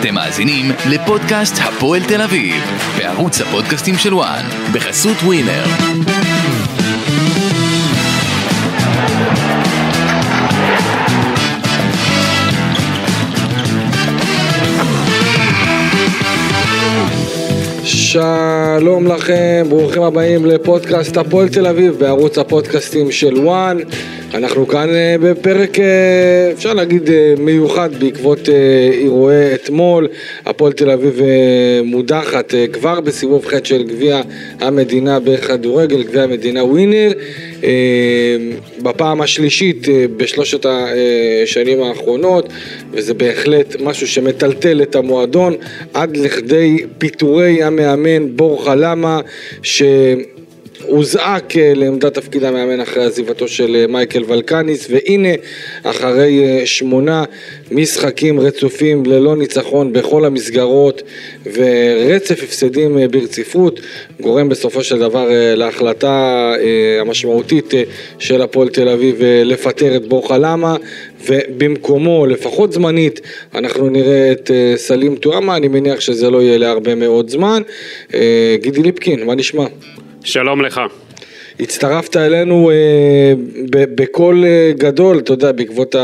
אתם מאזינים לפודקאסט הפועל תל אביב, בערוץ הפודקאסטים של וואן, בחסות ווינר. שלום לכם, ברוכים הבאים לפודקאסט הפועל תל אביב בערוץ הפודקאסטים של וואן. אנחנו כאן אה, בפרק, אה, אפשר להגיד, אה, מיוחד בעקבות אירועי אתמול. הפועל תל אביב מודחת כבר בסיבוב ח' של גביע המדינה בכדורגל, גביע המדינה ווינר. בפעם השלישית בשלושת השנים האחרונות, וזה בהחלט משהו שמטלטל את המועדון עד לכדי פיטורי המאמן בורחה למה, ש... הוזעק אה, לעמדת תפקיד המאמן אחרי עזיבתו של אה, מייקל ולקניס והנה אחרי אה, שמונה משחקים רצופים ללא ניצחון בכל המסגרות ורצף הפסדים ברציפות גורם בסופו של דבר להחלטה המשמעותית של הפועל תל אביב לפטר את בורחה למה ובמקומו, לפחות זמנית, אנחנו נראה את סלים טועמה, אני מניח שזה לא יהיה להרבה מאוד זמן. גידי ליפקין, מה נשמע? שלום לך. הצטרפת אלינו אה, בקול אה, גדול, אתה יודע, בעקבות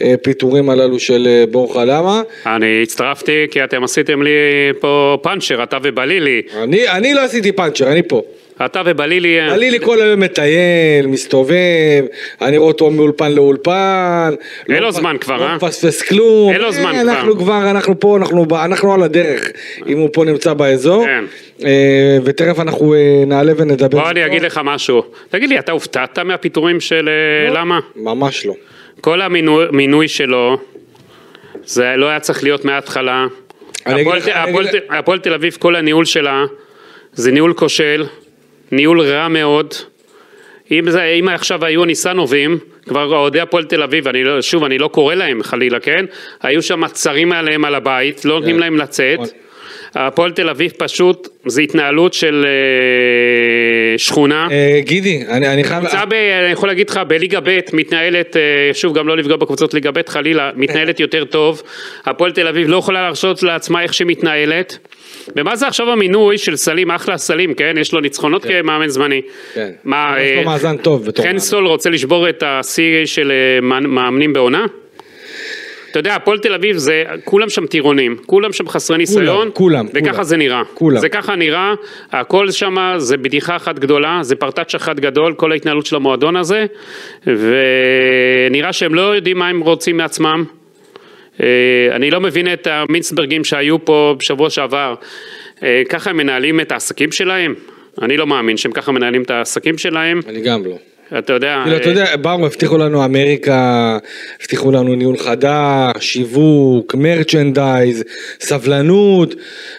הפיטורים הללו של אה, בורחה למה. אני הצטרפתי כי אתם עשיתם לי פה פאנצ'ר, אתה ובלילי. אני, אני לא עשיתי פאנצ'ר, אני פה. אתה ובלילי... אה, בלילי כל היום מטייל, מסתובב, אני רואה אותו מאולפן לאולפן. אין לו לא זמן כבר, לא אה? לא מפספס כלום. אין לו זמן כבר. אנחנו כבר, אנחנו פה, אנחנו, אנחנו על הדרך, אם הוא פה נמצא באזור. כן. אה, ותכף אנחנו נעלה ונדבר. בוא אני אגיד לך משהו. תגיד לי, אתה הופתעת מהפיטורים של למה? ממש לא. כל המינוי שלו, זה לא היה צריך להיות מההתחלה. הפועל תל אביב, כל הניהול שלה, זה ניהול כושל. ניהול רע מאוד. אם, זה, אם עכשיו היו ניסנובים, כבר אוהדי הפועל תל אביב, אני לא, שוב, אני לא קורא להם חלילה, כן? היו שם צרים עליהם על הבית, לא נותנים כן. להם לצאת. נכון. הפועל תל אביב פשוט, זה התנהלות של אה, שכונה. אה, גידי, אני, אני חייב... קבוצה, ב, אני יכול להגיד לך, בליגה ב' מתנהלת, אה, שוב, גם לא לפגוע בקבוצות ליגה ב' חלילה, מתנהלת יותר טוב. הפועל תל אביב לא יכולה להרשות לעצמה איך שהיא מתנהלת. ומה זה עכשיו המינוי של סלים, אחלה סלים, כן? יש לו ניצחונות כן. כמאמן זמני. כן. מה, יש לו מאזן טוב בתור מאמן. חן סול רוצה לשבור את השיא של מאמנים בעונה? אתה יודע, הפועל תל אביב זה, כולם שם טירונים, כולם שם חסרי ניסיון, כולם, וככה כולם, זה נראה. כולם. זה ככה נראה, הכל שם זה בדיחה אחת גדולה, זה פרטאץ' אחד גדול, כל ההתנהלות של המועדון הזה, ונראה שהם לא יודעים מה הם רוצים מעצמם. אה, אני לא מבין את המינסברגים שהיו פה בשבוע שעבר, אה, ככה הם מנהלים את העסקים שלהם? אני לא מאמין שהם ככה מנהלים את העסקים שלהם. אני גם לא. אתה יודע... כאילו, אתה אה, יודע, באו, הבטיחו לנו אמריקה, הבטיחו לנו ניהול חדש, שיווק, מרצ'נדייז, סבלנות,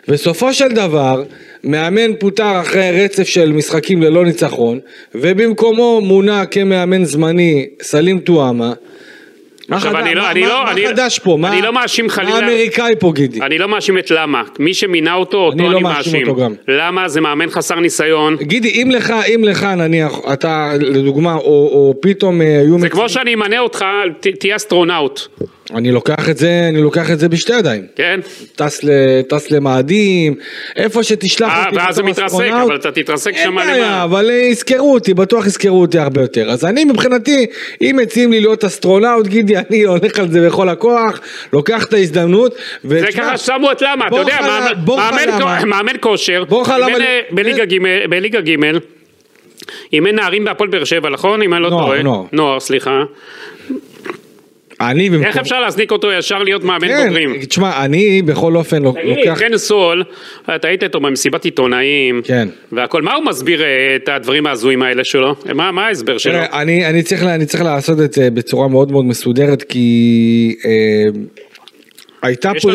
בסופו של דבר, מאמן פוטר אחרי רצף של משחקים ללא ניצחון, ובמקומו מונה כמאמן זמני סלים טועמה. עכשיו אני לא, אני לא, אני, חדש פה? אני לא מאשים חלילה, מה האמריקאי פה גידי? אני לא מאשים את למה, מי שמינה אותו, אותו אני, לא מאשים. אותו גם. למה זה מאמן חסר ניסיון. גידי, אם לך, אם לך נניח, אתה לדוגמה, או, או פתאום אה, היו... זה כמו שאני אמנה אותך, תהיה אסטרונאוט. אני לוקח את זה, אני לוקח את זה בשתי ידיים. כן. טס, ל, טס למאדים, איפה שתשלח אותי ואז זה מתרסק, אבל אתה תתרסק שם למעלה. אין בעיה, אבל יזכרו אותי, בטוח יזכרו אותי הרבה יותר. אז אני מבחינתי, אם מציעים לי להיות אסטרונאוט, גידי, אני הולך על זה בכל הכוח, לוקח את ההזדמנות. זה ככה שמו את למה, אתה יודע, מאמן כושר, בליגה ג' אימן נערים בהפועל באר שבע, נכון? אם אני לא טועה. נוער, נוער, סליחה. אני במקום... איך אפשר להזניק אותו ישר להיות מאמן כן, בוגרים? תשמע, אני בכל אופן לוקח... תגיד חן סול, אתה היית איתו במסיבת עיתונאים, כן. והכל, מה הוא מסביר אה, את הדברים ההזויים האלה שלו? מה, מה ההסבר שלו? אני, אני, צריך, אני צריך לעשות את זה בצורה מאוד מאוד מסודרת, כי... אה, הייתה פה,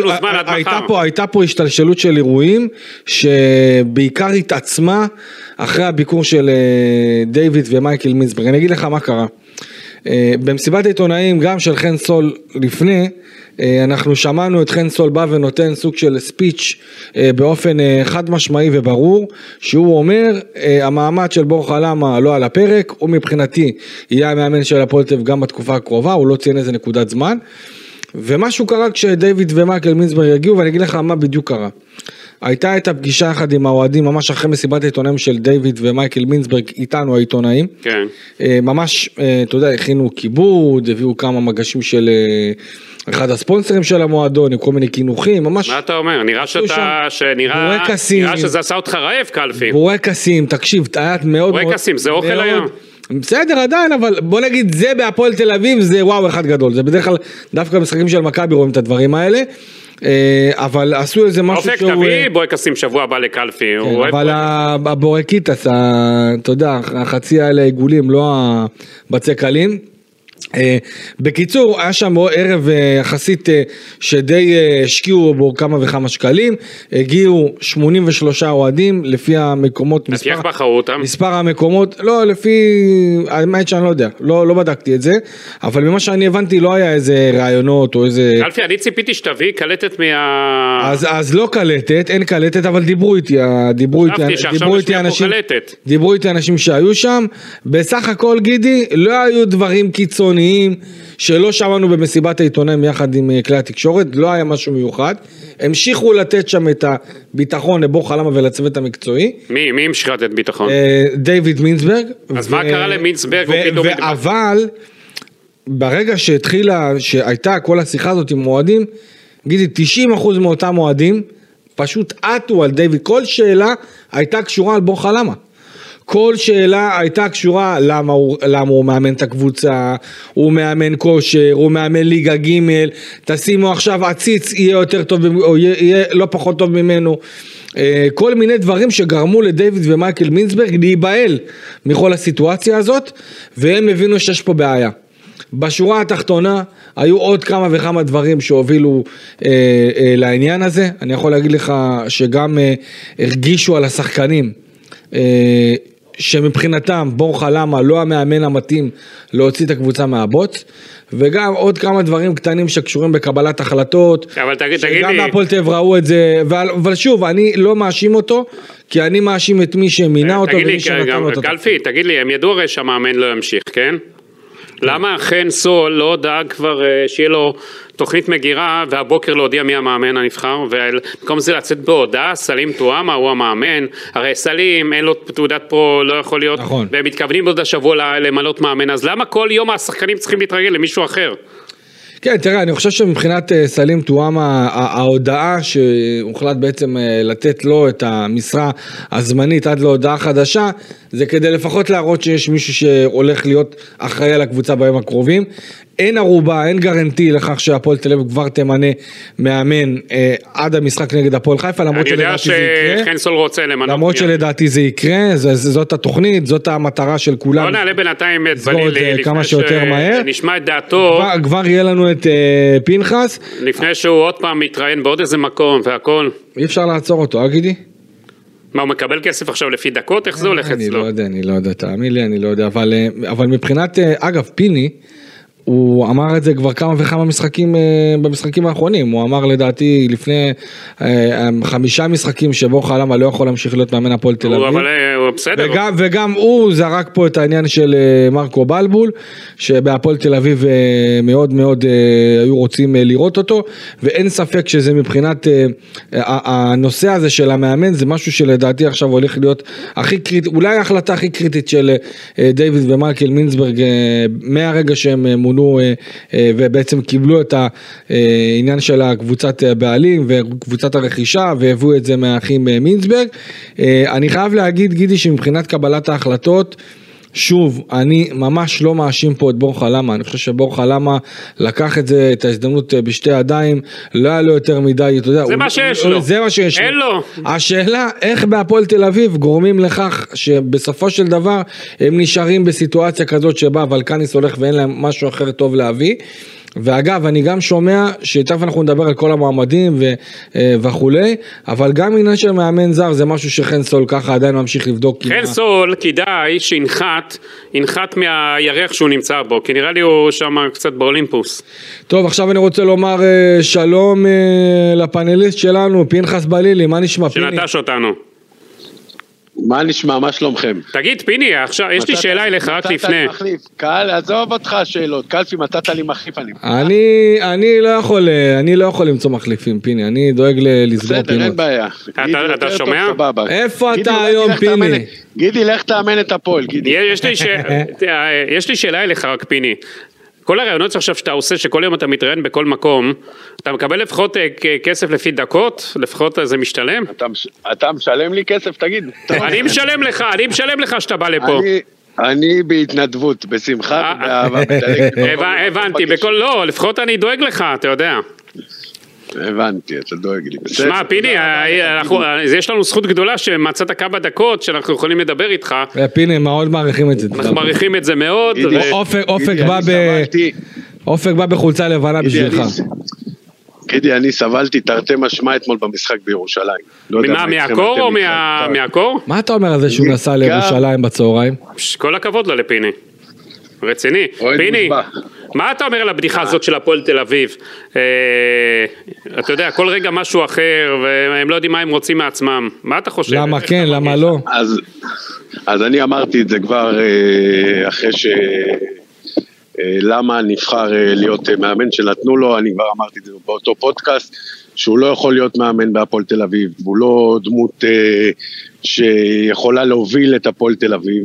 הייתה, פה, הייתה פה השתלשלות של אירועים שבעיקר התעצמה אחרי הביקור של אה, דיוויד ומייקל מינסברג. אני אגיד לך מה קרה. אה, במסיבת העיתונאים גם של חן סול לפני, אה, אנחנו שמענו את חן סול בא ונותן סוג של ספיץ' אה, באופן חד משמעי וברור, שהוא אומר המעמד של בור חלמה לא על הפרק, הוא מבחינתי יהיה המאמן של הפועל תל גם בתקופה הקרובה, הוא לא ציין איזה נקודת זמן. ומשהו קרה כשדייוויד ומייקל מינסברג הגיעו, ואני אגיד לך מה בדיוק קרה. הייתה את הפגישה יחד עם האוהדים ממש אחרי מסיבת העיתונאים של דיוויד ומייקל מינסברג איתנו העיתונאים. כן. אה, ממש, אה, אתה יודע, הכינו כיבוד, הביאו כמה מגשים של אה, אחד הספונסרים של המועדון, עם כל מיני קינוחים, ממש מה אתה אומר? נראה שאתה, שנראה, בורקסים. נראה שזה עשה אותך רעב קלפי. בורקסים, תקשיב, היה מאוד מאוד... בורקסים, זה אוכל מאוד- היום. בסדר עדיין, אבל בוא נגיד זה בהפועל תל אביב זה וואו אחד גדול, זה בדרך כלל דווקא במשחקים של מכבי רואים את הדברים האלה, אה, אבל עשו איזה משהו אופק שהוא... תביא אה, בורקסים שבוע הבא לקלפי. כן, אבל הבורקיטס, אתה יודע, החצי האלה עיגולים, לא הבצק קלים. אה, בקיצור, היה שם ערב אה, יחסית אה, שדי השקיעו בו כמה וכמה שקלים, הגיעו 83 אוהדים לפי המקומות, איך בחרו אותם? מספר המקומות, לא, לפי, האמת שאני לא יודע, לא, לא בדקתי את זה, אבל ממה שאני הבנתי לא היה איזה רעיונות או איזה... קלפי, אני ציפיתי שתביא קלטת מה... אז, אז לא קלטת, אין קלטת, אבל דיברו איתי, דיברו איתי, דיברו איתי אנשים. דיברו איתי אנשים שהיו שם, בסך הכל גידי, לא היו דברים קיצוניים שלא שמענו במסיבת העיתונאים יחד עם אה, כלי התקשורת, לא היה משהו מיוחד, המשיכו לתת שם את הביטחון לבור חלמה ולצוות המקצועי, מי, מי המשיך לתת ביטחון? אה, דיוויד מינסברג. אז מה קרה? הוא פתאום נדבק. אבל ברגע שהתחילה, שהייתה כל השיחה הזאת עם אוהדים, גידי 90% מאותם אוהדים פשוט עטו על דיוויד, כל שאלה הייתה קשורה על בור חלמה. כל שאלה הייתה קשורה למה הוא, למה הוא מאמן את הקבוצה, הוא מאמן כושר, הוא מאמן ליגה ג', תשימו עכשיו עציץ יהיה יותר טוב, או יהיה, יהיה לא פחות טוב ממנו. אה, כל מיני דברים שגרמו לדיוויד ומייקל מינסברג להיבהל מכל הסיטואציה הזאת, והם הבינו שיש פה בעיה. בשורה התחתונה היו עוד כמה וכמה דברים שהובילו אה, אה, לעניין הזה, אני יכול להגיד לך שגם אה, הרגישו על השחקנים אה, שמבחינתם בור חלמה לא המאמן המתאים להוציא את הקבוצה מהבוץ. וגם עוד כמה דברים קטנים שקשורים בקבלת החלטות אבל תגיד- תגיד שגם לי- תל אביב ראו את זה אבל, אבל שוב אני לא מאשים אותו כי אני מאשים את מי שמינה אותו תגיד לי, ומי שנתן לו את קלפי, תגיד לי, הם ידעו הרי שהמאמן לא ימשיך, כן? למה חן סול לא דאג כבר אה, שיהיה לו תוכנית מגירה והבוקר להודיע מי המאמן הנבחר ובמקום זה לצאת בהודעה סלים טועמה הוא המאמן הרי סלים אין לו תעודת פרו לא יכול להיות נכון. והם מתכוונים עוד השבוע ל- למלות מאמן אז למה כל יום השחקנים צריכים להתרגל למישהו אחר? כן, תראה, אני חושב שמבחינת אה, סלים טועמה, ההודעה שהוחלט בעצם אה, לתת לו את המשרה הזמנית עד להודעה חדשה, זה כדי לפחות להראות שיש מישהו שהולך להיות אחראי על הקבוצה בימים הקרובים. אין ערובה, אין גרנטי לכך שהפועל תל אביב כבר תמנה מאמן אה, עד המשחק נגד הפועל חיפה, למרות אני יודע שלדעתי זה יקרה. שחן סול רוצה למנות למרות מיד. שלדעתי זה יקרה, ז- ז- זאת התוכנית, זאת המטרה של כולם. בוא נעלה בינתיים את זה בלילי כמה שיותר מהר. שנשמע את דעתו כבר, כבר יהיה לנו את אה, פנחס, לפני שהוא עוד פעם מתראיין בעוד איזה מקום והכל. אי אפשר לעצור אותו, אה גידי? מה, הוא מקבל כסף עכשיו לפי דקות? איך זה הולך אני אצלו? לא יודע, אני לא יודע, תאמין לי, אני לא יודע, אבל, אה, אבל מבחינת, אה, אגב, פיני, הוא אמר את זה כבר כמה וכמה משחקים אה, במשחקים האחרונים, הוא אמר לדעתי לפני אה, חמישה משחקים שבו חלמה לא יכול להמשיך להיות מאמן הפועל תל אביב. אבל אה, הוא בסדר. וגם, וגם הוא זרק פה את העניין של מרקו בלבול, שבהפועל תל אביב מאוד מאוד היו רוצים לראות אותו, ואין ספק שזה מבחינת, הנושא הזה של המאמן זה משהו שלדעתי עכשיו הולך להיות הכי קריטי, אולי ההחלטה הכי קריטית של דיוויד ומייקל מינסברג מהרגע שהם מונו אה, אה, ובעצם קיבלו את העניין של הקבוצת הבעלים וקבוצת הרכישה והביאו את זה מהאחים אה, מינסברג. אה, אני חייב להגיד גידי שמבחינת קבלת ההחלטות שוב, אני ממש לא מאשים פה את בורחה למה, אני חושב שבורחה למה לקח את זה, את ההזדמנות אה, בשתי ידיים, לא היה לו יותר מדי, אתה יודע, זה הוא- מה שיש הוא- לו. זה מה שיש אין לו. השאלה, איך בהפועל תל אביב גורמים לכך שבסופו של דבר הם נשארים בסיטואציה כזאת שבה ולקניס הולך ואין להם משהו אחר טוב להביא. ואגב, אני גם שומע שתכף אנחנו נדבר על כל המועמדים ו, אה, וכולי, אבל גם עניין של מאמן זר זה משהו שחן סול ככה עדיין ממשיך לבדוק. חן ה- סול כדאי שינחת, ינחת מהירח שהוא נמצא בו, כי נראה לי הוא שם קצת באולימפוס. טוב, עכשיו אני רוצה לומר אה, שלום אה, לפאנליסט שלנו, פנחס בלילי, מה נשמע? פיני? שנטש אותנו. מה נשמע, מה שלומכם? תגיד, פיני, עכשיו, יש לי שאלה אליך רק מצאת לי לפני. מחליף. קהל, עזוב אותך שאלות. קלפי, מצאת לי מחליף, אני... אני, אני לא יכול, אה, אני לא יכול למצוא מחליפים, פיני, אני דואג לסגור בסדר, פינות. אין בעיה. אתה- שומע? איפה אתה היום, פיני? גידי, לך תאמן את הפועל, גידי. יש לי. יש לי שאלה אליך רק פיני. כל הרעיונות עכשיו שאתה עושה, שכל יום אתה מתראיין בכל מקום, אתה מקבל לפחות אה, כסף לפי דקות? לפחות זה משתלם? אתה אתה משלם לי כסף, תגיד. אני משלם לך, אני משלם לך שאתה בא לפה. אני- אני בהתנדבות, בשמחה אה, ובאהבה. מקום הבנתי. בכל, לא, לפחות אני דואג לך, אתה יודע. הבנתי, אתה דואג לי. שמע, פיני. אה, אנחנו- אה, יש לנו זכות גדולה שמצאת כמה דקות שאנחנו יכולים לדבר איתך. אה, פיני, מאוד מעריכים את זה. אנחנו מעריכים את זה מאוד. אופק, בא בחולצה לבנה בשבילך. אני- גידי, אני סבלתי תרתי משמע אתמול במשחק בירושלים. לא ממה, מהקור או. מהקור? מה אתה אומר על זה שהוא נסע לירושלים בצהריים? כל הכבוד לו לפיני. רציני. אוהד פיני, מושבע. מה אתה אומר על הבדיחה הזאת של הפועל תל אביב? אה, אתה יודע, כל רגע משהו אחר, והם לא יודעים מה הם רוצים מעצמם. מה אתה חושב? למה כן, למה? לא? אז, אז אני אמרתי את זה כבר אה, אחרי ש... אה, למה נבחר להיות מאמן שנתנו לו, אני כבר אמרתי את זה באותו פודקאסט, שהוא לא יכול להיות מאמן בהפועל תל אביב, והוא לא דמות שיכולה להוביל את הפועל תל אביב.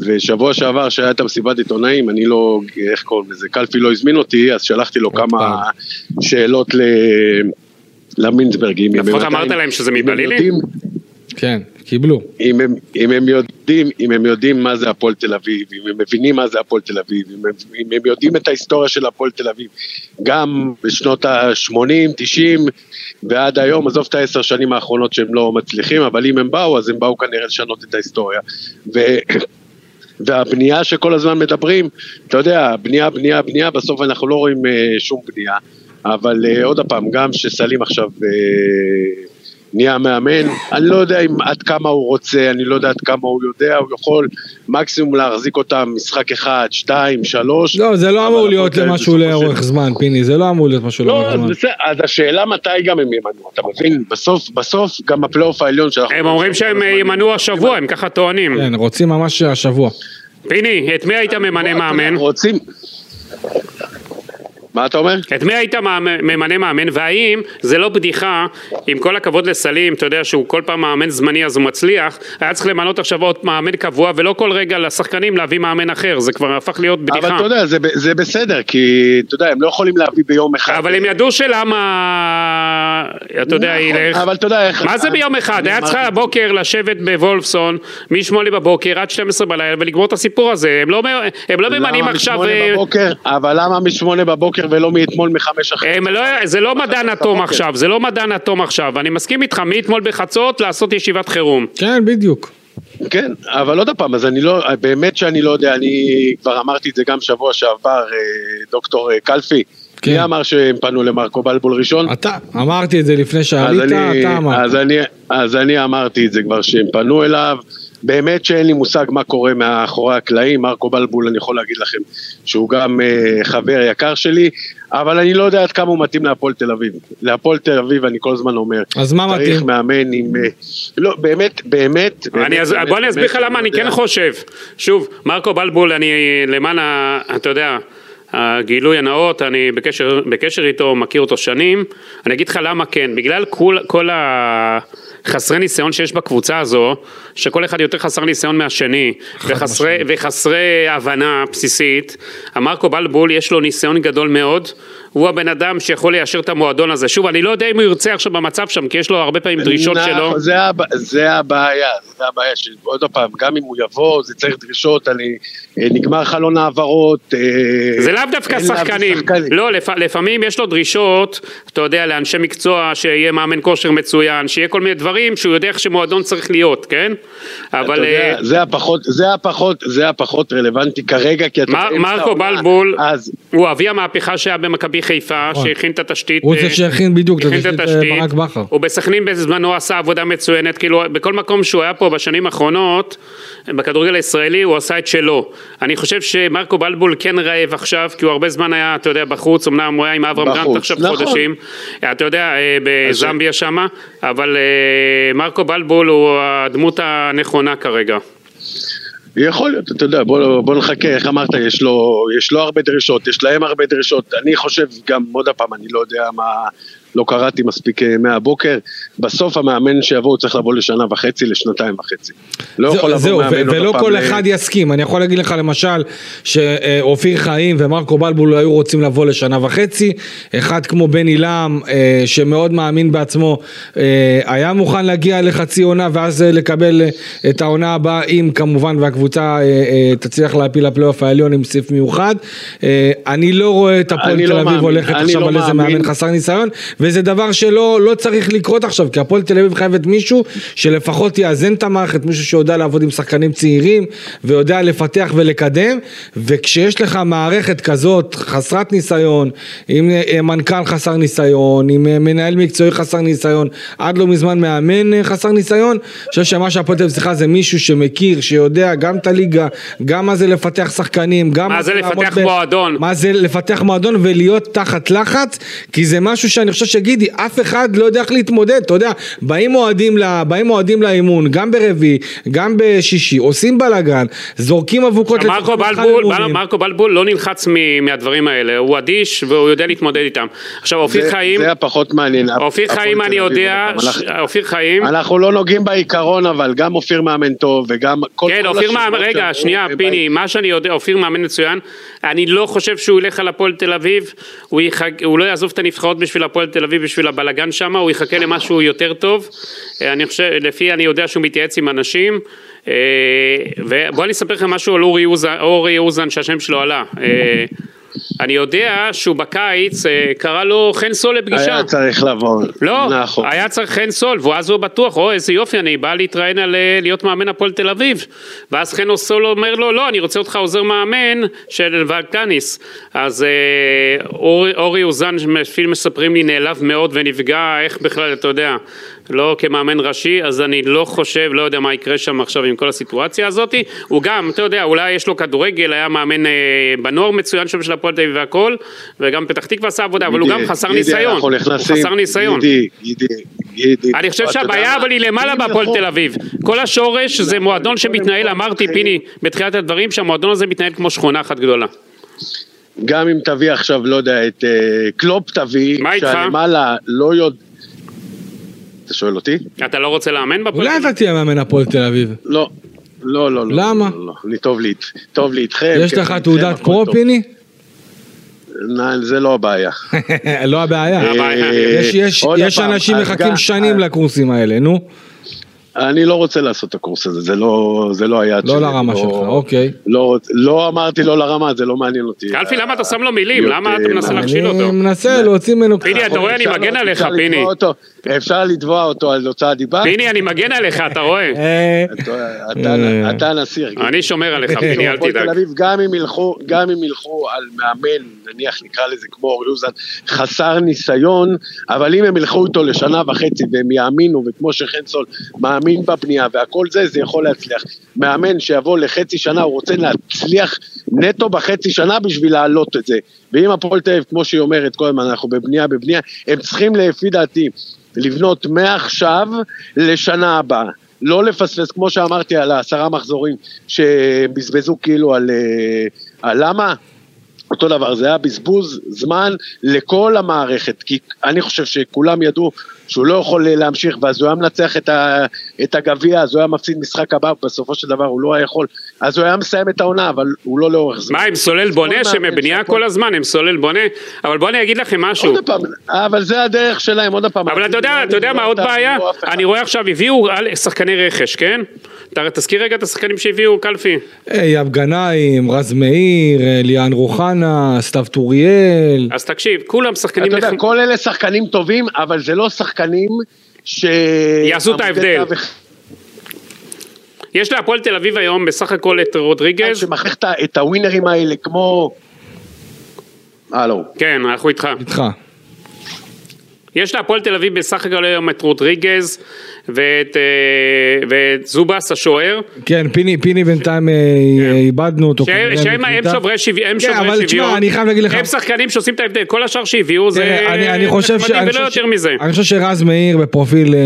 ושבוע שעבר שהיה את המסיבת עיתונאים, אני לא, איך קוראים לזה, קלפי לא הזמין אותי, אז שלחתי לו כמה שאלות ל... הם לפחות אמרת להם שזה אם הם מבלילי? יודעים- כן, קיבלו. אם הם, אם הם יודעים, אם הם יודעים מה זה הפועל תל אביב, אם הם מבינים מה זה הפועל תל אביב, אם הם, אם הם יודעים את ההיסטוריה של הפועל תל אביב, גם בשנות ה-80, 90 ועד היום, עזוב את העשר שנים האחרונות שהם לא מצליחים, אבל אם הם באו, אז הם באו כנראה לשנות את ההיסטוריה. ו... והבנייה שכל הזמן מדברים, אתה יודע, בנייה, בנייה, בנייה, בסוף אנחנו לא רואים אה, שום בנייה, אבל אה, עוד פעם, גם שסלים עכשיו אה, נהיה מאמן, אני לא יודע אם עד כמה הוא רוצה, אני לא יודע עד כמה הוא יודע, הוא יכול מקסימום להחזיק אותם משחק אחד, שתיים, שלוש. לא, זה לא אמור להיות תל אביב משהו בסופו של- לאורך זמן, פיני, זה לא אמור להיות משהו לא, לאורך זמן. בסדר, אז השאלה מתי גם הם ימנו, אתה מבין? בסוף, בסוף גם הפלייאוף העליון שאנחנו... הם אומרים שהם ימנו השבוע, הם ככה טוענים. כן, רוצים ממש השבוע. פיני, את מי היית ממנה מאמן? רוצים... מה אתה אומר? את מי היית ממנה מאמן, והאם זה לא בדיחה, עם כל הכבוד לסלים, אתה יודע שהוא כל פעם מאמן זמני אז הוא מצליח, היה צריך למנות עכשיו עוד מאמן קבוע, ולא כל רגע לשחקנים להביא מאמן אחר, זה כבר הפך להיות בדיחה. אבל אתה יודע, זה, זה בסדר, כי אתה יודע, הם לא יכולים להביא ביום אחד. אבל הם ידעו שלמה, אתה יודע, נכון, ילך. אבל אתה יודע איך... מה זה ביום אחד? היה צריך הבוקר לשבת בוולפסון, מ-8 בבוקר עד 12 בלילה ולגמור את הסיפור הזה. הם לא, הם לא ממנים עכשיו... אה, בבוקר? אבל למה משמונה בבוקר ולא מאתמול מחמש אחרי? הם לא, זה לא מדע נתום עכשיו, זה לא מדע נתום עכשיו, אני מסכים איתך, מאתמול בחצות לעשות ישיבת חירום. כן, בדיוק. כן, אבל עוד פעם, אז אני לא, באמת שאני לא יודע, אני כבר אמרתי את זה גם שבוע שעבר, אה, דוקטור אה, קלפי. כן. מי אמר שהם פנו למרקו בלבול ראשון? אתה, אמרתי את זה לפני שעלית, אתה אמרת. אז, אני, אז אני אמרתי את זה כבר שהם פנו אליו, באמת שאין לי מושג מה קורה מאחורי הקלעים, מרקו בלבול אני יכול להגיד לכם שהוא גם uh, חבר יקר שלי, אבל אני לא יודע עד כמה הוא מתאים להפועל תל אביב. להפועל תל אביב אני כל הזמן אומר, אז מה צריך מתאים? מאמן עם... אה, לא, באמת, באמת... אני, באמת, אז, באמת, בוא אני אסביר לך למה אני. כן חושב. שוב, מרקו בלבול, אני למען, ה, אתה יודע, הגילוי הנאות, אני בקשר, בקשר איתו, מכיר אותו שנים. אני אגיד לך למה כן, בגלל כל, כל החסרי ניסיון שיש בקבוצה הזו, שכל אחד יותר חסר ניסיון מהשני, וחסרי, וחסרי הבנה בסיסית, המרקו בלבול יש לו ניסיון גדול מאוד. הוא הבן אדם שיכול ליישר את המועדון הזה. שוב, אני לא יודע אם הוא ירצה עכשיו במצב שם, כי יש לו הרבה פעמים דרישות שלו. זה, הב... זה הבעיה, זה הבעיה, שעוד פעם, גם אם הוא יבוא, זה צריך דרישות, אני, אה, נגמר חלון העברות. אה, זה לאו דווקא שחקנים, שחקנים. לא, לפ, לפעמים יש לו דרישות, אתה יודע, לאנשי מקצוע, שיהיה מאמן כושר מצוין, שיהיה כל מיני דברים שהוא יודע איך שמועדון צריך להיות, כן? אבל אתה יודע, אה, זה הפחות, זה הפחות, זה הפחות רלוונטי כרגע, כי אתה מר, מרקו העונה, בלבול, אז הוא אבי המהפכה שהיה במכבי חיפה, נכון. שהכין את התשתית. הוא אה, זה שהכין בדיוק את הכין את התשתית, אה, ברק בכר. הוא בסכנין בזמנו עשה עבודה מצוינת, כאילו בכל מקום שהוא היה פה בשנים האחרונות, בכדורגל הישראלי הוא עשה את שלו. אני חושב שמרקו בלבול כן רעב עכשיו, כי הוא הרבה זמן היה, אתה יודע, בחוץ, אמנם הוא היה עם אברהם גרנט עכשיו נכון. חודשים, אתה יודע, אה, בזמביה שמה, אבל שמרקו בלבול הוא הדמות הנכונה כרגע. יכול להיות, אתה יודע, בוא, בוא נחכה, איך אמרת, יש לו, יש לו הרבה דרישות, יש להם הרבה דרישות, אני חושב גם, עוד פעם, אני לא יודע מה, לא קראתי מספיק אה, מהבוקר, בסוף המאמן שיבוא הוא צריך לבוא לשנה וחצי, לשנתיים וחצי. לא יכול לבוא זהו, מאמן ו- עוד ולא כל ל- אחד יסכים, אני יכול להגיד לך למשל שאופיר חיים ומרקו בלבול היו רוצים לבוא לשנה וחצי, אחד כמו בני לם אה, שמאוד מאמין בעצמו אה, היה מוכן להגיע לחצי עונה ואז אה, לקבל אה, את העונה הבאה אם כמובן והקבוצה אה, אה, תצליח להפיל לפלייאוף העליון עם סעיף מיוחד, אה, אני לא רואה את הפועל אני תל לא אביב הולכת עכשיו לא על איזה. מאמן חסר ניסיון וזה דבר שלא לא צריך לקרות עכשיו כי הפועל תל אביב חייבת מישהו שלפחות יאזן את המערכת, מישהו שיודע לעבוד עם שחקנים צעירים ויודע לפתח ולקדם וכשיש לך מערכת כזאת חסרת ניסיון עם אה, מנכ"ל חסר ניסיון, עם אה, מנהל מקצועי חסר ניסיון, עד לא מזמן מאמן אה, חסר ניסיון, אני חושב שמה שהפועל תל אביב צריכה זה מישהו שמכיר, שיודע גם את הליגה, גם מה זה לפתח שחקנים, גם מה זה לפתח מועדון. מה זה לפתח מועדון ולהיות תחת לחץ, כי זה משהו שאני חושב שגידי, אף אחד לא יודע איך להתמודד, אתה יודע, באים אוהדים, ל, באים אוהדים לאימון, גם ברביעי, גם בשישי, עושים בלאגן, זורקים אבוקות מרקו בלבול, אימונים. מרקו בלבול לא נלחץ מ- מהדברים האלה, הוא אדיש והוא יודע להתמודד איתם. עכשיו אופיר זה- חיים, זה הפחות מעניין. אופיר חיים אני יודע, ש- אנחנו- אופיר חיים, אנחנו לא נוגעים בעיקרון, אבל גם אופיר מאמן טוב, וגם כל... כן, כל אופיר מאמן, רגע, שנייה, פיני, מה שאני יודע, אופיר מאמן מצוין, אני לא חושב שהוא ילך על הפועל תל אביב, הוא, יחג, הוא לא יעזוב את הנבחרות בשביל הפועל תל אביב, בשביל הבלגן שם, הוא יחכה למשהו יותר טוב, אה, אני חושב, לפי אני יודע שהוא מתייעץ עם אנשים, אה, ובוא אני אספר לכם משהו על אורי אוזן, אורי אוזן שהשם שלו עלה. אני יודע שהוא בקיץ אה, קרא לו חן סול לפגישה. היה צריך לבוא. לא, נכון. היה צריך חן סול, ואז הוא בטוח, או איזה יופי, אני בא להתראיין על אה, להיות מאמן הפועל תל אביב. ואז חן סול אומר לו, לא, אני רוצה אותך עוזר מאמן של ולקניס. אז אה, אורי, אוזן, מפיל מספרים לי, נעלב מאוד ונפגע, איך בכלל, אתה יודע, לא כמאמן ראשי, אז אני לא חושב, לא יודע מה יקרה שם עכשיו עם כל הסיטואציה הזאת. הוא גם, אתה יודע, אולי יש לו כדורגל, היה מאמן אה, בנוער מצוין שם של הפועל תל אביב והכל, וגם פתח תקווה עשה עבודה, אבל הוא גם חסר גידי, ניסיון. הוא חסר ניסיון. גידי, גידי, גידי. אני חושב שהבעיה? אבל היא למעלה בהפועל תל אביב. כל השורש זה מועדון שמתנהל, אמרתי פיני בתחילת הדברים, שהמועדון הזה מתנהל כמו שכונה אחת גדולה. גם אם תביא עכשיו, לא יודע, את אה, קלופ תביא? שהלמעלה לא יודע... אתה שואל אותי? אתה לא רוצה לאמן בהפועל אולי? אתה תהיה מאמן הפועל תל אביב. לא. לא, לא, לא. למה? לא, לא. אני טוב לי, טוב לי איתכם. יש לך תעודת פרו. פיני? זה לא הבעיה. לא הבעיה. יש- אנשים מחכים שנים לקורסים האלה, נו. אני לא רוצה לעשות את הקורס הזה, זה לא, זה לא היעד לא שלי. לרמה שלך, אוקיי. לא, לא אמרתי לא לרמה, זה לא מעניין אותי. קלפי, למה אתה שם לו מילים? למה אתה אה, מנסה להכשיל אותו? אני מנסה להוציא ממנו פיני, אתה רואה, אני מגן עליך, פיני. אפשר לתבוע אותו על הוצאת דיבה? פיני, אני מגן עליך, אתה רואה? אה, אתה- אתה- אתה הנשיא. אני שומר עליך, פיני, אל תדאג. אביב, גם אם ילכו, על מאמן, נניח נקרא לזה כמו אורי אוזן, חסר ניסיון, אבל אם הם ילכו איתו לשנה וחצי והם יאמינו, וכמו שחן סול מאמין בבנייה והכל זה, זה יכול להצליח. מאמן שיבוא לחצי שנה, הוא רוצה להצליח נטו בחצי שנה בשביל להעלות את זה. ואם הפועל תל אביב, כמו שהיא אומרת כל הזמן, אנחנו בבנייה, בבנייה, הם צריכים לפי דעתי לבנות מעכשיו לשנה הבאה. לא לפספס, כמו שאמרתי על העשרה מחזורים שבזבזו כאילו על, אה, על למה? אותו דבר, זה היה בזבוז זמן לכל המערכת, כי אני חושב שכולם ידעו שהוא לא יכול להמשיך, ואז הוא היה מנצח את, ה, את הגביע, אז הוא היה מפסיד משחק הבא, בסופו של דבר הוא לא היה יכול, אז הוא היה מסיים את העונה, אבל הוא לא לאורך זמן. מה, הם סולל בונה שהפועל- כל הזמן, הם סולל בונה, אבל בוא אני אגיד לכם משהו. עוד פעם, אבל זה הדרך שלהם, עוד פעם. אבל אתה יודע, אתה יודע מה עוד בעיה? אני רואה עכשיו, הביאו על- שחקני רכש, כן? ת- תזכיר רגע את השחקנים שהביאו, קלפי. אייב גנאים, רז מאיר, אה, ליאן רוחנה, סתיו טוריאל. אז תקשיב, כולם שחקנים... אתה יודע, כל אלה שחקנים טובים, אבל זה לא שחקנים ש... יעשו את ההבדל. יש להפועל תל אביב היום בסך הכל את רודריגז. שמכריח את ה- את הווינרים האלה כמו... הלו. כן, אנחנו איתך. איתך. יש להפועל תל אביב בסך הכל היום את רודריגז ואת, אה, ואת זובס השוער. כן, פיני, פיני בינתיים אה, איבדנו אותו. שהם. שוברי שוויון, כן, אבל תשמע. אני חייב להגיד לך- הם שחקנים שעושים את ההבדל, כל השאר שהביאו זה תראה, אני, אני חושב ש... נחמדים ולא יותר מזה. אני חושב שרז מאיר בפרופיל אה,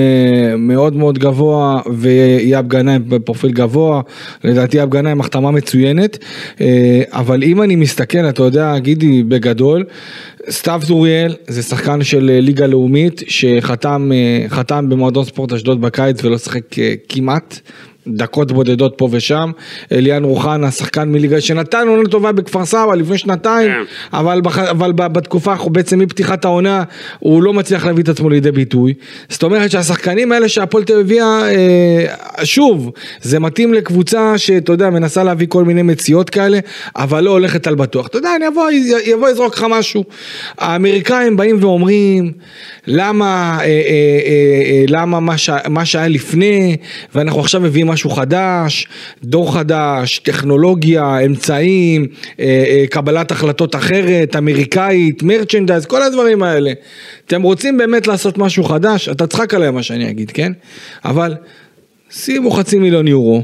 מאוד מאוד גבוה ואייב גנאים בפרופיל גבוה, לדעתי אייב גנאים החתמה מצוינת, אבל אם אני מסתכל, אתה יודע, גידי בגדול, סתיו זוריאל זה שחקן של אה, ליגה לאומית שחתם אה, במועדון ספורט אשדוד בקיץ ולא שיחק אה, כמעט. דקות בודדות פה ושם, אליאן רוחנה, שחקן מליגה שנתן עונה טובה בכפר סבא לפני שנתיים, כן. אבל, בח... אבל בתקופה, בעצם מפתיחת העונה, הוא לא מצליח להביא את עצמו לידי ביטוי. זאת אומרת שהשחקנים האלה שהפועל תל אביב אה, שוב, זה מתאים לקבוצה שאתה יודע, מנסה להביא כל מיני מציאות כאלה, אבל לא הולכת על בטוח. אתה יודע, אני אבוא, יבוא יזרוק לך משהו. האמריקאים באים ואומרים, למה, אה, אה, אה, אה, למה מה, ש... מה שהיה לפני, ואנחנו עכשיו מביאים משהו חדש, דור חדש, טכנולוגיה, אמצעים, אה, אה, קבלת החלטות אחרת, אמריקאית, מרצ'נדייז, כל הדברים האלה. אתם רוצים באמת לעשות משהו חדש? אתה צחק עליי מה שאני אגיד, כן? אבל שימו חצי מיליון יורו,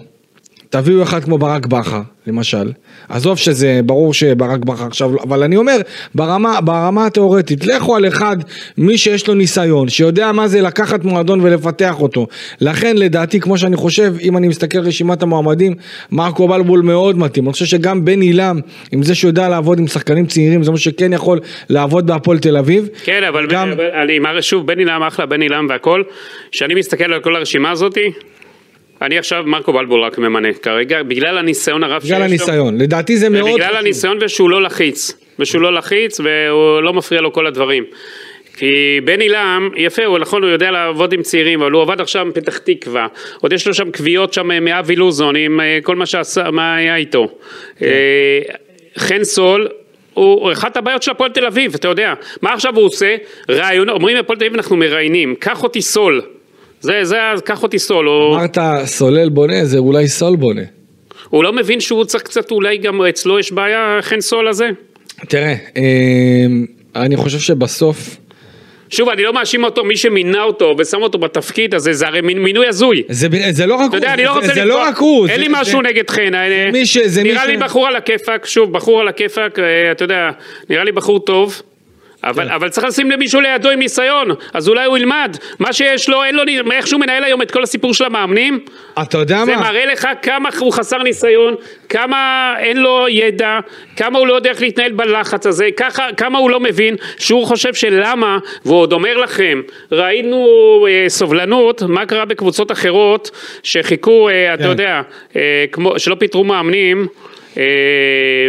תביאו אחד כמו ברק בכר, למשל. עזוב שזה, ברור שברק בכר עכשיו, אבל אני אומר, ברמה, ברמה התיאורטית, לכו על אחד, מי שיש לו ניסיון, שיודע מה זה לקחת מועדון ולפתח אותו. לכן, לדעתי, כמו שאני חושב, אם אני מסתכל על רשימת המועמדים, מרקו בלבול מאוד מתאים. אני חושב שגם בן עילם, עם זה שיודע לעבוד עם שחקנים צעירים, זה מה שכן יכול לעבוד בהפועל תל אביב. כן, אבל גם- אבל אני מראה שוב, בן עילם אחלה, בן עילם והכל. כשאני מסתכל על כל הרשימה הזאתי, אני עכשיו מרקו בלבול רק ממנה כרגע, בגלל הניסיון הרב שיש לו. בגלל הניסיון. לדעתי זה מאוד בגלל חשוב. הניסיון ושהוא לא לחיץ, ושהוא לא לחיץ והוא לא מפריע לו כל הדברים. כי בן עילם, יפה, הוא נכון, הוא יודע לעבוד עם צעירים, אבל הוא עבד עכשיו עם פתח תקווה, עוד יש לו שם קביעות שם אה, מאבי לוזון, עם אה, כל מה שעשה, מה היה איתו. כן. אה, חן סול, הוא אחת הבעיות של הפועל תל אביב, אתה יודע, מה עכשיו הוא עושה? רעיון, אומרים הפועל תל אביב אנחנו מראיינים, קח אותי סול, זה, זה, קח אותי סול, הוא, אמרת סולל בונה, זה אולי סול בונה. הוא לא מבין שהוא צריך קצת, אולי גם אצלו יש בעיה, חן סול הזה? תראה, אמ, אני חושב שבסוף, שוב, אני לא מאשים אותו, מי שמינה אותו ושם אותו בתפקיד הזה, זה הרי מינוי הזוי. זה, זה לא רק אתה יודע, אני לא זה, רוצה זה לפגוע- לא רק הוא, אין זה- לי משהו זה- נגד חן, אה, מי ש- זה מי נראה ש- לי בחור על הכיפאק, שוב, בחור על הכיפאק, אה, אתה יודע, נראה לי בחור טוב. כן. אבל, אבל צריך לשים למישהו לידו עם ניסיון, אז אולי הוא ילמד. מה שיש לו, אין לו, איך שהוא מנהל היום את כל הסיפור של המאמנים, אתה יודע זה מה? מראה לך כמה הוא חסר ניסיון, כמה אין לו ידע, כמה הוא לא יודע איך להתנהל בלחץ הזה, ככה, כמה הוא לא מבין, שהוא חושב שלמה, והוא עוד אומר לכם, ראינו אה, סובלנות, מה קרה בקבוצות אחרות שחיכו, אה, אתה כן. יודע, אה, כמו, שלא פיטרו מאמנים. אה,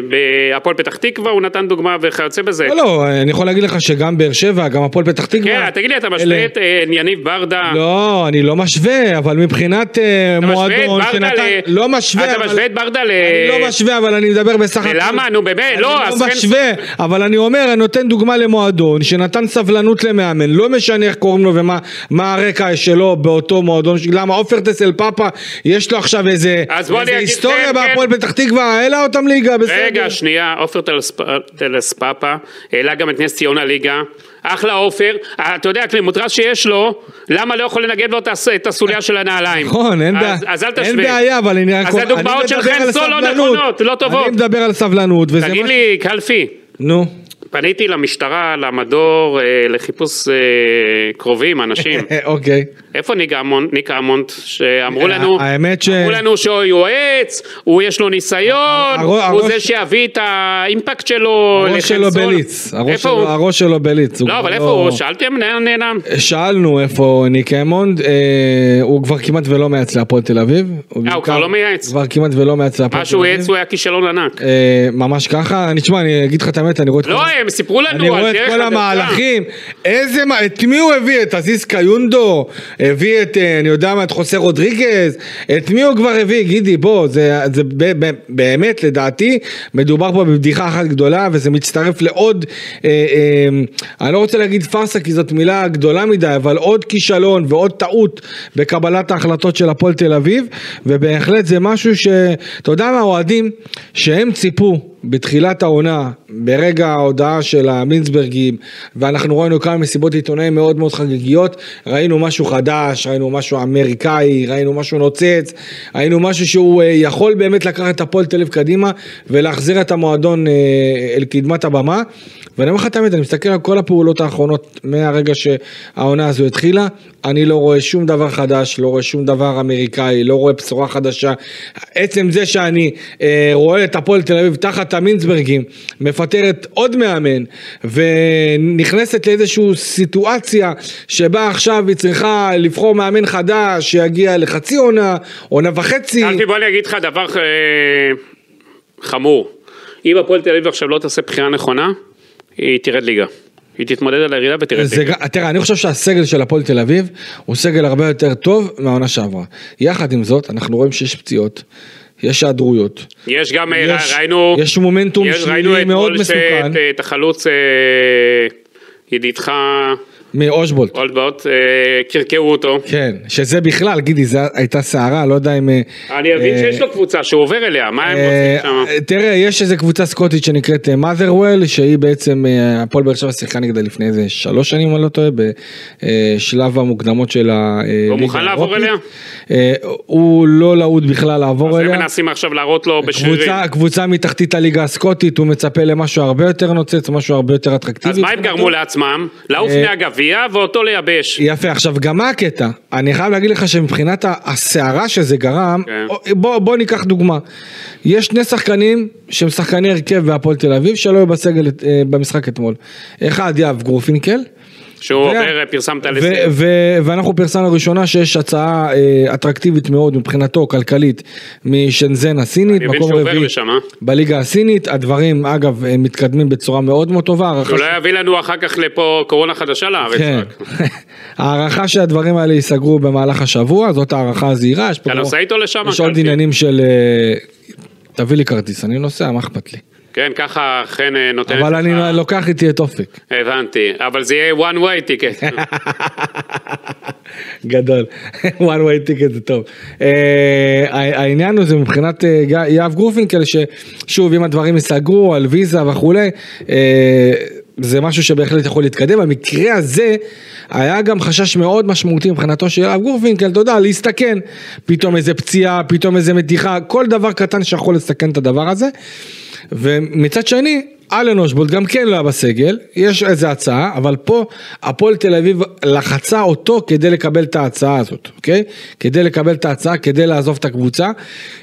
בהפועל פתח תקווה הוא נתן דוגמה וכיוצא בזה. לא, לא, אני יכול להגיד לך שגם באר שבע, גם הפועל פתח תקווה. כן, תגיד לי, אתה משווה את אה, יניב ברדה? לא, אני לא משווה, אבל מבחינת אה, את מועדון שנתן... לא משווה, אתה. משווה את ברדה ל... אני לא משווה, אבל אני מדבר בסך הכל... למה? נו באמת, אני לא, אז לא כן- משווה, אבל אני אומר, אני נותן דוגמה למועדון שנתן סבלנות למאמן, לא משנה איך קוראים לו ומה מה הרקע שלו באותו מועדון, למה עופר טסל פאפה, יש לו עכשיו איזה אני היסטוריה כן, בהפועל. פתח תקווה, העלה אותם ליגה, בסדר. רגע, שנייה, עופר טלספ- טלספאפה, העלה גם את נס ציונה ליגה. אחלה עופר, אה, אתה יודע, מוטרס שיש לו, למה לא יכול לנגב לו את הס- את הסוליה של הנעליים? נכון, אין בעיה, אז- אל תשווה. אין בעיה, אבל אני רק... אז הדוגמאות של סול לא. נכונות, לא טובות. אני מדבר על סבלנות, וזה תגיד מה- לי, קלפי, נו. פניתי למשטרה, למדור, אה, לחיפוש אה, קרובים, אנשים. אוקיי. איפה ניק אמונט, ניק אמונט, שאמרו אה, לנו, האמת ש- אמרו לנו שהוא יועץ, הוא יש לו ניסיון, הוא זה שיביא את האימפקט שלו הראש שלו. בליץ, הראש שלו- הוא? בליץ. הוא לא, אבל איפה הוא? שאלתם, נעלם, נעלם. שאלנו איפה ניק אמונד, אה, הוא כבר כמעט ולא מייעץ להפועל תל אביב. הוא בעיקר- כבר לא מייעץ? כבר כמעט ולא מייעץ להפועל מה תל שהוא אביב. עץ הוא היה כישלון ענק. אה, ממש ככה, אני תשמע, אני אגיד לך את האמת, אני רואה את לא, הם סיפרו לנו אני על רואה את דרך כל. המהלכים, איזה, מה- את מי הוא הביא? את עזיז קיונדו? הביא את, אה, אני יודע מה, את חוסה רודריגז? את מי הוא כבר הביא? גידי, בוא, זה, זה באמת, לדעתי, מדובר פה בבדיחה אחת גדולה, וזה מצטרף לעוד, אה, אה, אני לא רוצה להגיד פארסה, כי זאת מילה גדולה מדי, אבל עוד כישלון ועוד טעות בקבלת ההחלטות של הפועל תל אביב, ובהחלט זה משהו ש... אתה יודע מה, אוהדים, שהם ציפו בתחילת העונה, ברגע ההודעה של המינסברגים, ואנחנו ראינו כמה מסיבות עיתונאים מאוד מאוד חגיגיות, ראינו משהו חדש, ראינו משהו אמריקאי, ראינו משהו נוצץ, ראינו משהו שהוא אה, יכול באמת לקחת את הפועל תל אביב קדימה ולהחזיר את המועדון אה, אל קדמת הבמה. ואני אומר לך את האמת, אני מסתכל על כל הפעולות האחרונות מהרגע שהעונה הזו התחילה, אני לא רואה שום דבר חדש, לא רואה שום דבר אמריקאי, לא רואה בשורה חדשה. עצם זה שאני אה, רואה את הפועל תל אביב תחת המינסברגים, מפטרת עוד מאמן, ונכנסת לאיזושהי סיטואציה שבה עכשיו היא צריכה לבחור מאמן חדש, שיגיע לחצי עונה, עונה וחצי. אל בוא אני אגיד לך דבר אה, חמור. אם הפועל תל אביב עכשיו לא תעשה בחירה נכונה, היא תרד ליגה. היא תתמודד על הירידה ותרד ליגה. תראה, אני חושב שהסגל של הפועל תל אביב הוא סגל הרבה יותר טוב מהעונה שעברה. יחד עם זאת, אנחנו רואים שיש פציעות. יש היעדרויות. יש גם, אה, יש, ראינו, יש מומנטום שלילי מאוד מסוכן. ראינו אתמול את החלוץ אה, ידידך מאושבולט. אולדבולט, אה, קרקעו אותו. כן, שזה בכלל, גידי, זו הייתה סערה, לא יודע אם... אה, אני מבין שיש לו קבוצה שהוא עובר אליה, מה הם רוצים שם? תראה, יש איזה קבוצה סקוטית שנקראת motherwell, שהיא בעצם, הפועל באר שבע שיחקה נגדה לפני איזה שלוש שנים, אני לא טועה, בשלב המוקדמות של הליגה הוא מוכן לעבור אליה? הוא לא להוט בכלל לעבור אליה. אז הם מנסים עכשיו להראות לו בשרירים. קבוצה מתחתית הליגה הסקוטית, הוא מצפה למשהו הרבה יותר נוצץ, משהו הרבה יותר אטרקטיבי. אז מה הם גרמו לעצמם? לעוף מהגב לגביע ואותו לייבש. יפה, עכשיו גם מה הקטע? אני חייב להגיד לך שמבחינת הסערה שזה גרם, כן. בוא, בוא ניקח דוגמה. יש שני שחקנים שהם שחקני הרכב בהפועל תל אביב שלא היו בסגל אה, במשחק אתמול. אחד יאב גרופינקל. שהוא עובר, פרסמת לזה. ואנחנו פרסמנו לראשונה שיש הצעה אה, אטרקטיבית מאוד מבחינתו, כלכלית, משנזן הסינית, מקום רביעי אה? בליגה הסינית, הדברים אגב מתקדמים בצורה מאוד מאוד טובה. שהוא לא יביא לנו אחר כך לפה קורונה חדשה לארץ. כן. הערכה שהדברים האלה ייסגרו במהלך השבוע, זאת הערכה הזהירה. אתה נוסע איתו לשם? יש עוד עניינים של... אה, תביא לי כרטיס, אני נוסע, מה אכפת לי? כן, ככה חן אה, נותן אבל אני לך... לוקח איתי את אופק. הבנתי, אבל זה יהיה one way ticket. גדול, one way ticket זה טוב. אה, העניין הוא זה מבחינת אה, יהב גרופינקל, ששוב אם הדברים ייסגרו על ויזה וכולי, אה, זה משהו שבהחלט יכול להתקדם, במקרה הזה היה גם חשש מאוד משמעותי מבחינתו של יהב גורפינקל, אתה יודע, להסתכן, פתאום איזה פציעה, פתאום איזה מתיחה, כל דבר קטן שיכול לסכן את הדבר הזה. ומצד שני, אלן אושבולט גם כן לא היה בסגל, יש איזה הצעה, אבל פה הפועל תל אביב לחצה אותו כדי לקבל את ההצעה הזאת, אוקיי? כדי לקבל את ההצעה, כדי לעזוב את הקבוצה,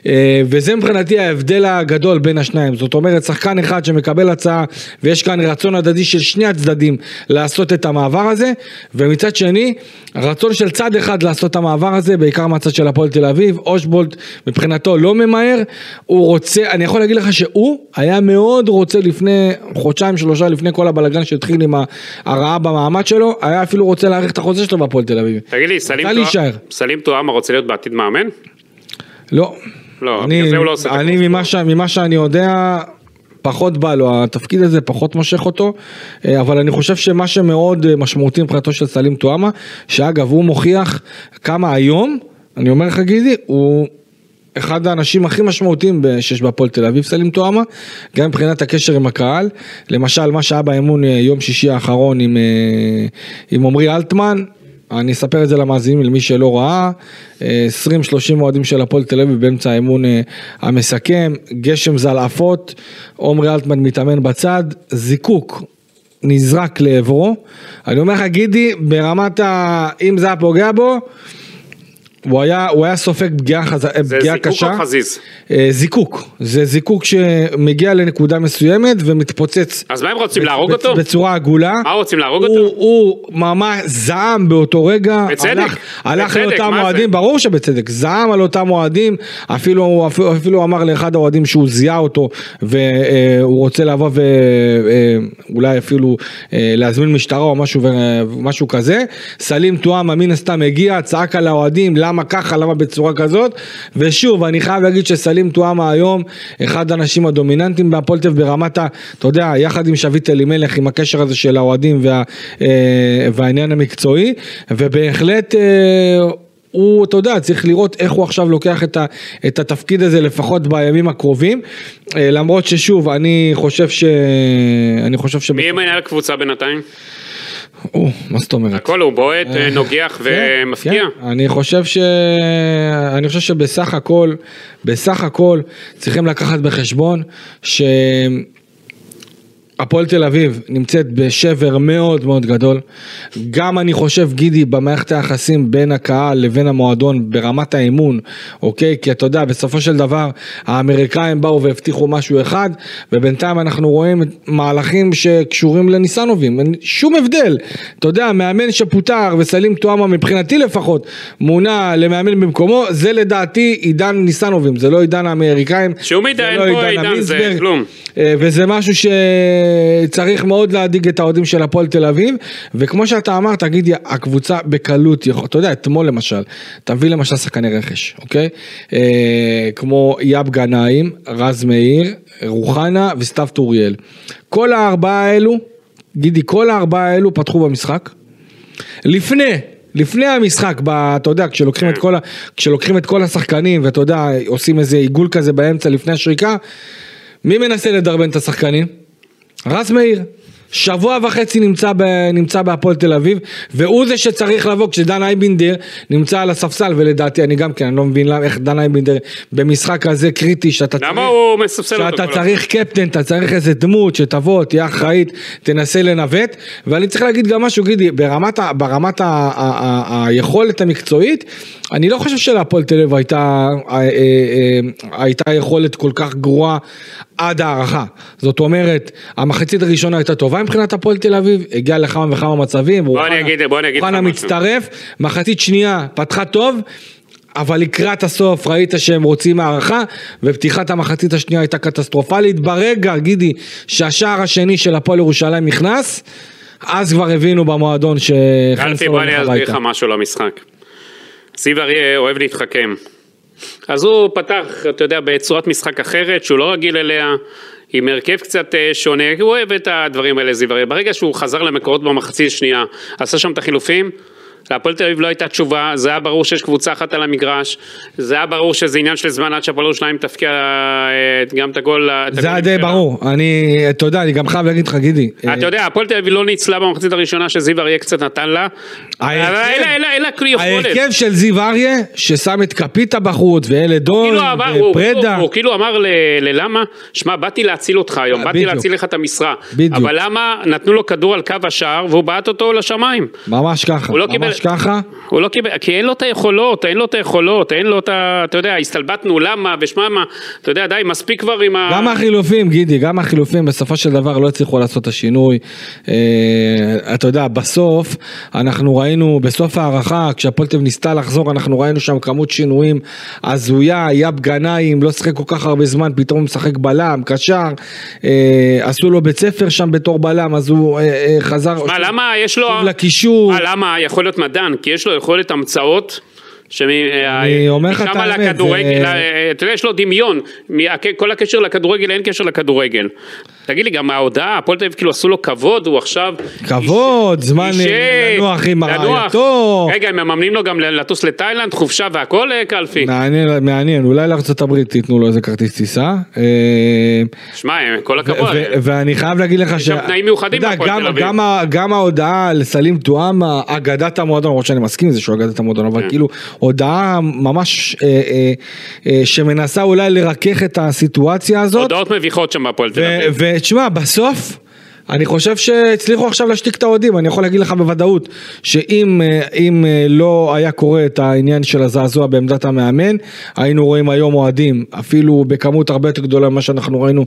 אה, וזה מבחינתי ההבדל הגדול בין השניים, זאת אומרת שחקן אחד שמקבל הצעה ויש כאן רצון הדדי של שני הצדדים לעשות את המעבר הזה, ומצד שני, רצון של צד אחד לעשות את המעבר הזה, בעיקר מהצד של הפועל תל אביב, אושבולט מבחינתו לא ממהר, הוא רוצה, אני יכול להגיד לך שהוא היה מאוד רוצה לפני חודשיים שלושה לפני כל הבלגן שהתחיל עם הרעה במעמד שלו, היה אפילו רוצה להאריך את החוזה שלו בהפועל תל אביב. תגיד לי, סלים טועמה רוצה להיות בעתיד מאמן? לא. לא, אני, זה הוא לא עושה את אני ממה, ש, ממה שאני יודע, פחות בא לו, התפקיד הזה פחות מושך אותו, אה, אבל אני חושב שמה שמאוד אה, משמעותי מבחינתו של סלים טועמה, שאגב הוא מוכיח כמה היום, אני אומר לך גידי, הוא אחד האנשים הכי משמעותיים שיש בהפועל תל אביב, סלים טועמה, גם מבחינת הקשר עם הקהל. למשל, מה שהיה באמון אה, יום שישי האחרון עם, עם עמרי אלטמן, אני אספר את זה למאזינים, למי שלא ראה, 20-30 אוהדים של הפועל תל אביב באמצע האמון אה, המסכם, גשם זלעפות, עמרי אלטמן מתאמן בצד, זיקוק. נזרק לעברו, אני אומר לך גידי, ברמת ה... אם זה היה פוגע בו, הוא היה, הוא היה סופג פגיעה, חז... פגיעה קשה. זה זיקוק או חזיז? אה, זיקוק, זה זיקוק שמגיע לנקודה מסוימת ומתפוצץ. אז מה הם רוצים, בצ... להרוג אותו? בצורה עגולה. מה רוצים, להרוג הוא, אותו? הוא ממש זעם באותו רגע. בצדק, הלך, הלך לאותם אוהדים, ברור שבצדק, זעם על אותם אוהדים, אפילו, אפילו, אפילו אמר לאחד האוהדים שהוא זיהה אותו והוא רוצה לבוא ואולי אה, אפילו אה, להזמין משטרה או משהו, משהו כזה. סלים טועמה מן הסתם הגיע, צעק על האוהדים, למה ככה, למה בצורה כזאת, ושוב, אני חייב להגיד שסלים טועמה היום, אחד האנשים הדומיננטיים בהפועל תל ברמת ה... אתה יודע, יחד עם שביט אלימלך, עם הקשר הזה של האוהדים וה, אה, והעניין המקצועי, ובהחלט... אה, הוא, אתה יודע, צריך לראות איך הוא עכשיו לוקח את, ה, את התפקיד הזה לפחות בימים הקרובים, אה, למרות ששוב, אני חושב ש... אני חושב ש... מי מנהל קבוצה בינתיים? או, מה זאת אומרת? הכל הוא בועט, נוגח כן, ומפקיע. כן. אני חושב ש... אני חושב שבסך הכל, בסך הכל, צריכים לקחת בחשבון ש... הפועל תל אביב נמצאת בשבר מאוד מאוד גדול. גם אני חושב, גידי, במערכת היחסים בין הקהל לבין המועדון ברמת האמון, אוקיי? כי אתה יודע, בסופו של דבר, האמריקאים באו והבטיחו משהו אחד, ובינתיים אנחנו רואים מהלכים שקשורים לניסנובים. אין שום הבדל. אתה יודע, מאמן שפוטר וסלים טועמה, מבחינתי לפחות, מונה למאמן במקומו, זה לדעתי עידן ניסנובים, זה לא עידן האמריקאים. שום עידן, זה לא פה עידן זה המינסברג. כלום. אה, וזה משהו שצריך מאוד להדאיג את האוהדים של הפועל תל אביב, וכמו שאתה אמרת, תגידי, הקבוצה בקלות יכול, אתה יודע, אתמול למשל, תביא למשל שחקני רכש, אוקיי? אה, כמו יאב גנאים, רז מאיר, רוחנה וסתיו טוריאל. כל הארבעה האלו, גידי, כל הארבעה האלו פתחו במשחק. לפני, לפני המשחק, ב, אתה יודע, כשלוקחים את, כל, ה- כשלוקחים את כל השחקנים ואתה יודע, עושים איזה עיגול כזה באמצע לפני השריקה, מי מנסה לדרבן את השחקנים? רז מאיר. שבוע וחצי נמצא, ב, נמצא בהפועל תל אביב, והוא זה שצריך לבוא כשדן אייבינדר נמצא על הספסל, ולדעתי אני גם כן, אני לא מבין למה, איך דן אייבינדר במשחק כזה קריטי שאתה למה צריך... הוא מספסל אותו? שאתה צריך קפטן, אתה צריך איזה דמות שתבוא, תהיה אחראית, תנסה לנווט, ואני צריך להגיד גם משהו, גידי, ברמת, ברמת היכולת המקצועית, אני לא חושב שלהפועל תל אביב הייתה, אה, אה, אה, הייתה יכולת כל כך גרועה עד ההערכה. זאת אומרת, המחצית הראשונה הייתה טובה מבחינת הפועל תל אביב, הגיעה לכמה וכמה מצבים, בוא אני אגיד- בוא לך רוחנה משהו. מצטרף, מחצית שנייה פתחה טוב. אבל לקראת הסוף ראית שהם רוצים הערכה ופתיחת המחצית השנייה הייתה קטסטרופלית ברגע גידי שהשער השני של הפועל ירושלים נכנס אז כבר הבינו במועדון אלפי שחנסון בוא הולך אני אסביר הביתה. לך משהו למשחק. זיו אריה אוהב להתחכם. אז הוא פתח, אתה יודע, בצורת משחק אחרת, שהוא לא רגיל אליה, עם הרכב קצת אה, שונה, הוא אוהב את הדברים האלה, זיו. ברגע שהוא חזר למקורות במחצית השנייה, עשה שם את החילופים, להפועל תל אביב לא הייתה תשובה, זה היה ברור שיש קבוצה אחת על המגרש, זה היה ברור שזה עניין של זמן עד שהפועל ירושלים תפקיע אה, גם את הגול. את זה היה די. ברור אני אתה יודע אני גם חייב להגיד לך גידי אתה יודע, הפועל תל אביב לא ניצלה במחצית הראשונה שזיו אריה קצת נתן לה. ההרכב- של זיו אריה ששם את קפיטה בחוץ ואלדון כאילו אמר, הוא, ופרדה הוא, כאילו אמר ללמה, שמע באתי להציל אותך היום, באתי. להציל לך את המשרה, בדיוק. אבל למה נתנו לו כדור על קו השער והוא בעט אותו לשמיים, ממש ככה לא ממש ככה. הוא לא קיבל, כי אין לו את היכולות, אין לו את היכולות, אין לו את ה... אתה יודע, הסתלבטנו למה ושמע מה, אתה יודע די מספיק כבר עם ה... גם החילופים, גידי, גם החילופים בסופו של דבר לא הצליחו לעשות את השינוי. אה, אתה יודע, בסוף, אנחנו ראינו, בסוף ההערכה, כשהפועל תל אביב ניסתה לחזור, אנחנו ראינו שם כמות שינויים הזויה, יאב גנאים, לא שיחק כל כך הרבה זמן, פתאום משחק בלם, קשר, אה, עשו לו בית ספר שם בתור בלם, אז הוא אה, אה, חזר מה למה יש לו... לקישור. מה למה יכול להיות מדען? כי יש לו יכולת המצאות. אני אומר לך את משם האמת, לכדורגל, זה- אה, אתה יודע, יש לו דמיון, כל הקשר לכדורגל, אין קשר לכדורגל. תגיד לי, גם ההודעה, הפועל תל אביב כאילו עשו לו כבוד, הוא עכשיו... כבוד, זמן איש- לנוח עם לנוח. רעייתו. רגע, הם מממנים לו גם לטוס לתאילנד, חופשה והכל, אה, קלפי. מעניין, מעניין, אולי לארה"ב תיתנו לו איזה כרטיס טיסה. אה, שמע, כל הכבוד. ואני חייב להגיד לך ש... שם תנאים מיוחדים בהפועל תל אביב. גם גם ההודעה לסלים טועמה, אגדת המועדון, למרות שאני מסכים עם זה שהוא אגדת המועדון, כן. אבל כאילו הודעה ממש אה, שמנסה אולי לרכך את הסיטואציה הזאת. הודעות מביכות שם בהפועל תל אביב. ותשמע, בסוף, אני חושב שהצליחו עכשיו להשתיק את האוהדים, אני יכול להגיד לך בוודאות, שאם אה, אה, לא היה קורה את העניין של הזעזוע בעמדת המאמן, היינו רואים היום אוהדים, אפילו בכמות הרבה יותר גדולה ממה שאנחנו ראינו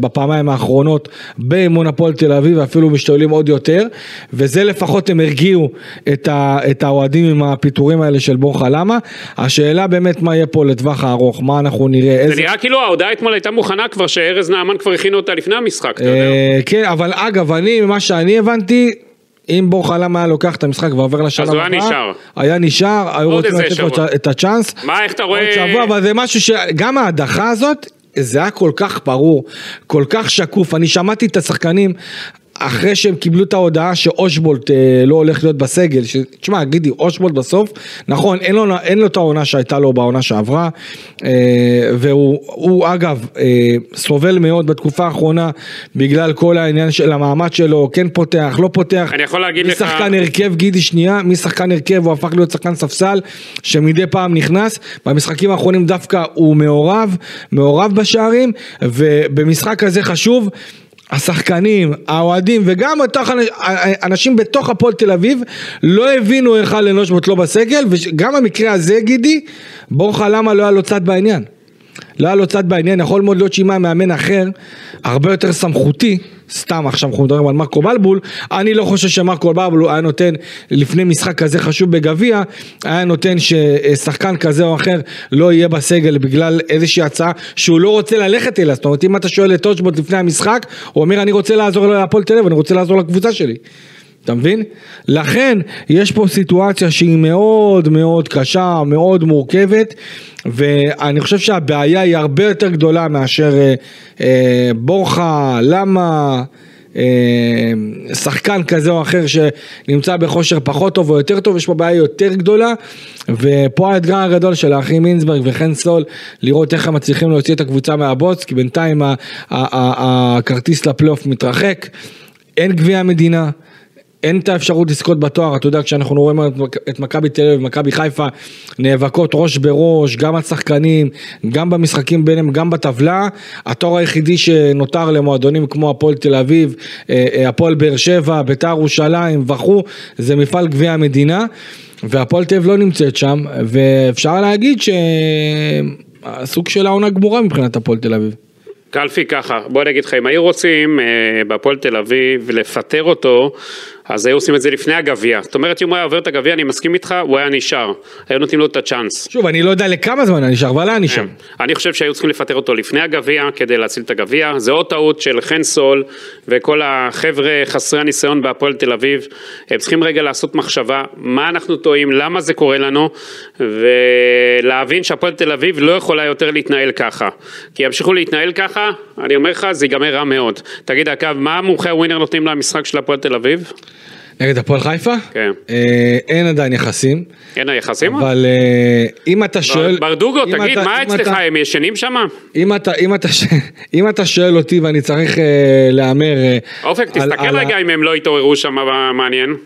בפעמיים האחרונות, באמון הפועל תל אביב, ואפילו משתוללים עוד יותר, וזה לפחות הם הרגיעו את, ה- את האוהדים עם הפיטורים האלה של בורחה למה. השאלה באמת מה יהיה פה לטווח הארוך, מה אנחנו נראה, זה איזה... נראה כאילו ההודעה אתמול הייתה מוכנה כבר, שארז נעמן כבר הכינו אותה לפני המשחק, אתה יודע. אה, כן, אבל אגב, אני, ממה שאני הבנתי, אם בור חלם היה לוקח את המשחק ועובר לשלב אז הוא היה נשאר. היה נשאר, היו רוצים לתת לו. את הצ'אנס. מה, איך אתה רואה- עוד שבוע, אבל זה משהו שגם ההדחה הזאת, זה היה כל כך ברור, כל כך שקוף, אני שמעתי את השחקנים. אחרי שהם קיבלו את ההודעה שאושבולט אה, לא הולך להיות בסגל, ש... תשמע, גידי, אושבולט בסוף, נכון, אין לו, אין לו את העונה שהייתה לו בעונה שעברה, אה, והוא הוא, אגב אה, סובל מאוד בתקופה האחרונה בגלל כל העניין של המעמד שלו, כן פותח, לא פותח. אני יכול להגיד לך... משחקן הרכב, גידי שנייה, משחקן הרכב הוא הפך להיות שחקן ספסל שמדי פעם נכנס, במשחקים האחרונים דווקא הוא מעורב, מעורב בשערים, ובמשחק הזה חשוב. השחקנים, האוהדים וגם בתוך, אנשים בתוך הפועל תל אביב לא הבינו איך אלן אושבוט לא בסגל וגם המקרה הזה גידי, בורחה למה לא היה לו צד בעניין לא היה לו צד בעניין, יכול מאוד להיות שאם היה מאמן אחר, הרבה יותר סמכותי, סתם עכשיו אנחנו מדברים על מרקו בלבול, אני לא חושב שמרקו בלבול היה נותן לפני משחק כזה חשוב בגביע, היה נותן ששחקן כזה או אחר לא יהיה בסגל בגלל איזושהי הצעה שהוא לא רוצה ללכת אליה, זאת אומרת אם אתה שואל את אושבוט לפני המשחק, הוא אומר אני רוצה לעזור להפועל תל אביב, אני רוצה לעזור לקבוצה שלי. אתה מבין? לכן יש פה סיטואציה שהיא מאוד מאוד קשה, מאוד מורכבת ואני חושב שהבעיה היא הרבה יותר גדולה מאשר אה, אה, בורחה, למה, אה, שחקן כזה או אחר שנמצא בכושר פחות טוב או יותר טוב, יש פה בעיה יותר גדולה ופה האתגר הגדול של האחים אינסברג וחן סול לראות איך הם מצליחים להוציא את הקבוצה מהבוץ כי בינתיים הכרטיס לפלייאוף מתרחק, אין גביע המדינה אין את האפשרות לזכות בתואר, אתה יודע, כשאנחנו רואים את מכבי תל אביב ומכבי חיפה נאבקות ראש בראש, גם השחקנים, גם במשחקים ביניהם, גם בטבלה, התואר היחידי שנותר למועדונים כמו הפועל תל אביב, אה, אה, הפועל באר שבע, ביתר ירושלים וכו', זה מפעל גביע המדינה, והפועל תל אביב לא נמצאת שם, ואפשר להגיד שהסוג של העונה גמורה מבחינת הפועל תל אביב. קלפי ככה, בוא אני אגיד לך, אם היו רוצים אה, בהפועל תל אביב לפטר אותו, אז היו עושים את זה לפני הגביע. זאת אומרת, אם הוא היה עובר את הגביע, אני מסכים איתך, הוא היה נשאר. היו נותנים לו את הצ'אנס. שוב, אני לא יודע לכמה זמן היה נשאר, אבל היה נשאר. כן. אני חושב שהיו צריכים לפטר אותו לפני הגביע, כדי להציל את הגביע. זה עוד טעות של חן סול, וכל החבר'ה חסרי הניסיון בהפועל תל אביב. הם צריכים רגע לעשות מחשבה, מה אנחנו טועים, למה זה קורה לנו, ולהבין שהפועל תל אביב לא יכולה יותר להתנהל ככה. כי ימשיכו להתנהל ככה, אני אומר לך, זה ייגמר רע מאוד. תגיד, אגב, מה מומחי הווינר נותנים למשחק של הפועל תל אביב? נגד הפועל חיפה? כן. אה, אין עדיין יחסים. אין היחסים? אבל אה, אם אתה שואל... ברדוגו, תגיד, מה אצלך, הם ישנים שם? אם אתה שואל אותי ואני צריך אה, להמר... אופק, תסתכל רגע אם הם לא התעוררו שם, מעניין.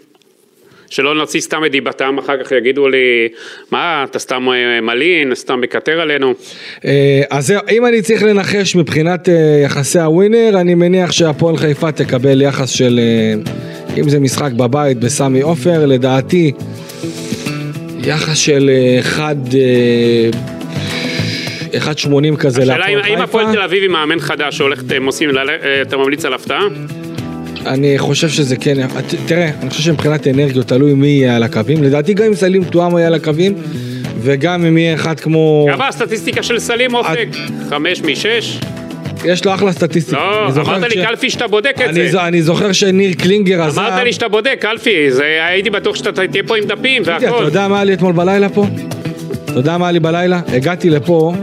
שלא נוציא סתם את דיבתם, אחר כך יגידו לי, מה, אתה סתם מלין, סתם מקטר עלינו. אז אם אני צריך לנחש מבחינת יחסי הווינר, אני מניח שהפועל חיפה תקבל יחס של אם זה משחק בבית בסמי עופר, לדעתי יחס של 1... 1.80 כזה להפועל חיפה. השאלה אם הפועל תל אביב עם מאמן חדש שהולך, אתם ממליץ על הפתעה? אני חושב שזה כן, תראה, אני חושב שמבחינת אנרגיות תלוי מי יהיה על הקווים, לדעתי גם אם סלים תואם יהיה על הקווים וגם אם יהיה אחד כמו... כמה הסטטיסטיקה של סלים אופק? חמש משש? יש לו אחלה סטטיסטיקה. לא, אמרת לי קלפי שאתה בודק את זה. אני זוכר שניר קלינגר עזב. אמרת לי שאתה בודק, קלפי, הייתי בטוח שאתה תהיה פה עם דפים והכל. אתה יודע מה היה לי אתמול בלילה פה? אתה יודע מה היה לי בלילה? הגעתי לפה,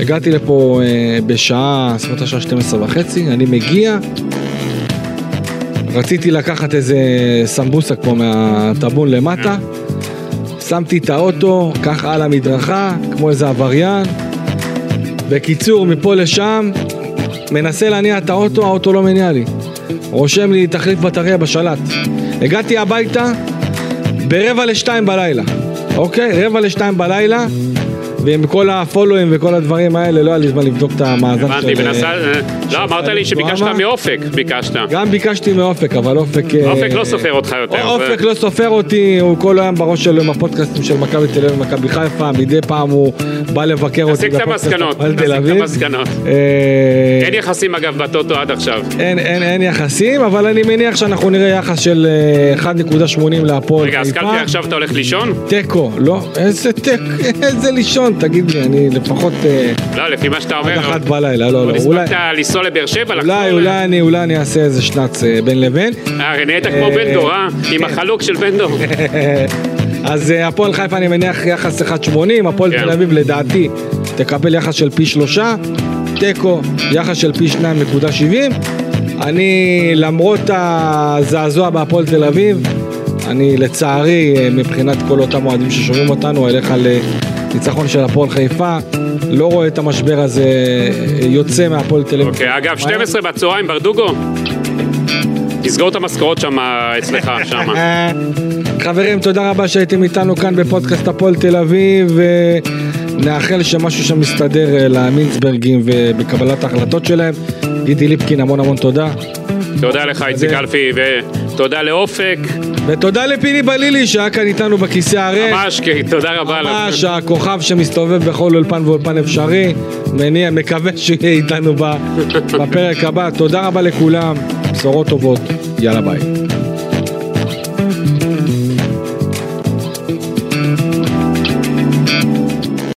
הגעתי לפה אה, בשעה, סביבות השעה 12 וחצי, אני מגיע, רציתי לקחת איזה סמבוסק פה מהטאבון למטה, שמתי את האוטו, ככה על המדרכה, כמו איזה עבריין. בקיצור, מפה לשם, מנסה להניע את האוטו, האוטו לא מניע לי. רושם לי תחליף בטריה בשלט. הגעתי הביתה ברבע לשתיים בלילה, אוקיי? רבע לשתיים בלילה, ועם כל הפולואים וכל הדברים האלה, לא היה לי זמן לבדוק את המאזן של... הבנתי, מנסה... אה, לא, אמרת לי שביקשת מאופק, ביקשת. גם ביקשתי מאופק, אבל אופק... אופק לא סופר אותך יותר. אופק לא סופר אותי, הוא כל היום בראש שלו עם הפודקאסטים של מכבי תל אביב ומכבי חיפה, מדי פעם הוא בא לבקר אותי. המסקנות, תסיק את המסקנות. אין יחסים אגב בטוטו עד עכשיו. אין יחסים, אבל אני מניח שאנחנו נראה יחס של 1.80 להפועל חיפה. רגע, אז קלפי עכשיו אתה הולך לישון? תיקו, לא, איזה תיקו, איזה לישון. תגיד לי, אני לפחות... אה, לא, לפי מה שאתה אומר... עד אחת בלילה, לא, לא. אולי... הספקת לנסוע לבאר שבע. אולי, אולי אני, אולי אני אעשה איזה שנץ אה, בין לבין. אה, נהיית כמו בן דור, אה? עם החלוק של בן דור. אז אה, הפועל חיפה אני מניח יחס 1.80, הפועל כן. תל אביב לדעתי תקבל יחס של פי שלושה, תיקו יחס של פי 2.70 אני, למרות הזעזוע בהפועל תל אביב, אני לצערי, מבחינת כל אותם אוהדים ששומעים אותנו, אלך על ניצחון של הפועל חיפה. לא רואה את המשבר הזה יוצא מהפועל תל אביב. אוקיי, אגב, 12 בצהריים, ברדוגו? תסגור את המשכורות שם אצלך, שם. חברים, תודה רבה שהייתם איתנו כאן בפודקאסט הפועל תל אביב. נאחל שמשהו שם מסתדר למינסברגים ובקבלת ההחלטות שלהם. גידי ליפקין, המון המון תודה. תודה לך, איציק אלפי, ותודה לאופק. ותודה לפיני בלילי שהיה כאן איתנו בכיסא הריק. ממש, כן, תודה רבה. ממש, הכוכב שמסתובב בכל אולפן ואולפן אפשרי. מניע, מקווה שיהיה איתנו בפרק הבא. תודה רבה לכולם, בשורות טובות, יאללה ביי.